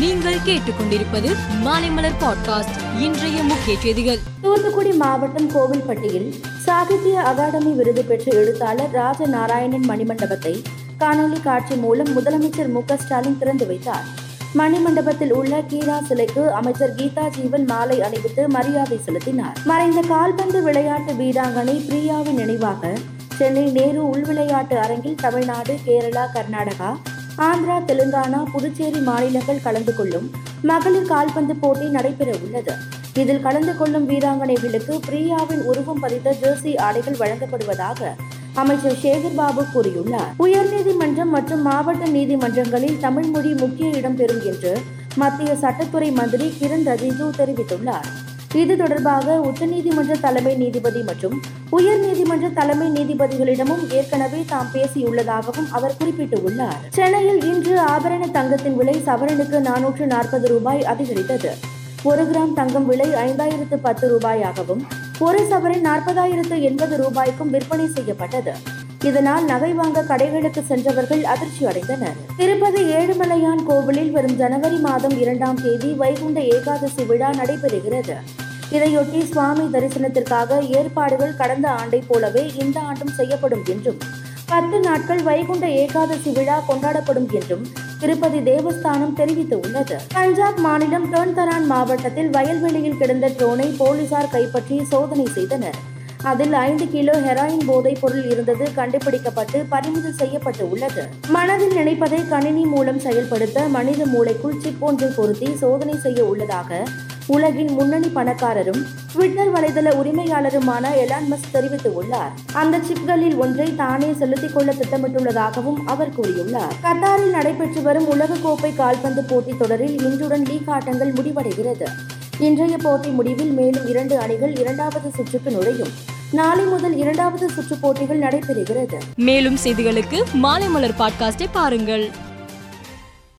நீங்கள் கேட்டுக்கொண்டிருப்பது மாலைமலர் பாட்காஸ்ட் இன்றைய முக்கிய செய்திகள். தூத்துக்குடி மாவட்டம் கோவில்பட்டியில் சாகித்ய அகாடமி விருது பெற்ற எழுத்தாளர் ராஜ நாராயணன் மணிமண்டபத்தை காணொலி காட்சி மூலம் முதலமைச்சர் மு க ஸ்டாலின் திறந்து வைத்தார். மணிமண்டபத்தில் உள்ள கீரா சிலைக்கு அமைச்சர் கீதா ஜீவன் மாலை அணிவித்து மரியாதை செலுத்தினார். மறைந்த கால்பந்து விளையாட்டு வீராங்கனை பிரியாவின் நினைவாக சென்னை நேரு உள்விளையாட்டு அரங்கில் தமிழ்நாடு கேரளா கர்நாடகா ஆந்திரா தெலுங்கானா புதுச்சேரி மாநிலங்கள் கலந்து கொள்ளும் மகளிர் கால்பந்து போட்டி நடைபெற உள்ளது இதில் கலந்து கொள்ளும் வீராங்கனைகளுக்கு பிரியாவின் உருவம் பதித்த ஜெர்சி ஆடைகள் வழங்கப்படுவதாக அமைச்சர் சேகர்பாபு கூறியுள்ளார். உயர்நீதிமன்றம் மற்றும் மாவட்ட நீதிமன்றங்களில் தமிழ் மொழி முக்கிய இடம் பெறும் என்று மத்திய சட்டத்துறை மந்திரி கிரண் ரிஜிஜு தெரிவித்துள்ளார். இது தொடர்பாக உச்சநீதிமன்ற தலைமை நீதிபதி மற்றும் உயர்நீதிமன்ற தலைமை நீதிபதிகளிடமும் ஏற்கனவே தாம் பேசியுள்ளதாகவும் அவர் குறிப்பிட்டுள்ளார். சென்னையில் இன்று ஆபரண தங்கத்தின் விலை சவரனுக்கு நானூற்று நாற்பது ரூபாய் அதிகரித்தது. ஒரு கிராம் தங்கம் விலை ஐந்தாயிரத்து பத்து ரூபாயாகவும் ஒரு சவரன் நாற்பதாயிரத்து எண்பது ரூபாய்க்கும் விற்பனை செய்யப்பட்டது. இதனால் நகை வாங்க கடைகளுக்கு சென்றவர்கள் அதிர்ச்சி அடைந்தனர். திருப்பதி ஏழுமலையான் கோவிலில் வரும் ஜனவரி மாதம் இரண்டாம் தேதி வைகுண்ட ஏகாதசி விழா நடைபெறுகிறது. இதையொட்டி சுவாமி தரிசனத்திற்காக ஏற்பாடுகள் கடந்த ஆண்டை போலவே இந்த ஆண்டும் செய்யப்படும் என்றும் பத்து நாட்கள் வைகுண்ட ஏகாதசி விழா கொண்டாடப்படும் என்றும் திருப்பதி தேவஸ்தானம் தெரிவித்துள்ளது. பஞ்சாப் மாநிலம் டோன்தரான் மாவட்டத்தில் வயல்வெளியில் கிடந்த ட்ரோனை போலீசார் கைப்பற்றி சோதனை செய்தனர். அதில் ஐந்து கிலோ ஹெராயின் போதைப் பொருள் இருந்தது கண்டுபிடிக்கப்பட்டு பறிமுதல் செய்யப்பட்டு உள்ளது. மனதில் நினைப்பதை கணினி மூலம் செயல்படுத்த மனித மூளைக்குள் சிப் ஒன்று பொருத்தி சோதனை செய்ய உள்ளதாக உலகின் முன்னணி பணக்காரரும் ட்விட்டர் வலைதள உரிமையாளருமான எலான் மஸ்க் தெரிவித்துள்ளார் அந்த சிப்களில் ஒன்றை தானே செலுத்திக் கொள்ள திட்டமிட்டுள்ளதாகவும் அவர் கூறியுள்ளார். கத்தாரில் நடைபெற்று வரும் உலகக்கோப்பை கால்பந்து போட்டித் தொடரில் இன்றுடன் லீக் ஆட்டங்கள் முடிவடைகிறது. இன்றைய போட்டி முடிவில் மேலும் இரண்டு அணிகள் இரண்டாவது சுற்றுக்கு நுழையும். நாளை முதல் இரண்டாவது சுற்று போட்டிகள் நடைபெறுகிறது. மேலும் செய்திகளுக்கு மாலைமலர் பாட்காஸ்டை பாருங்கள்.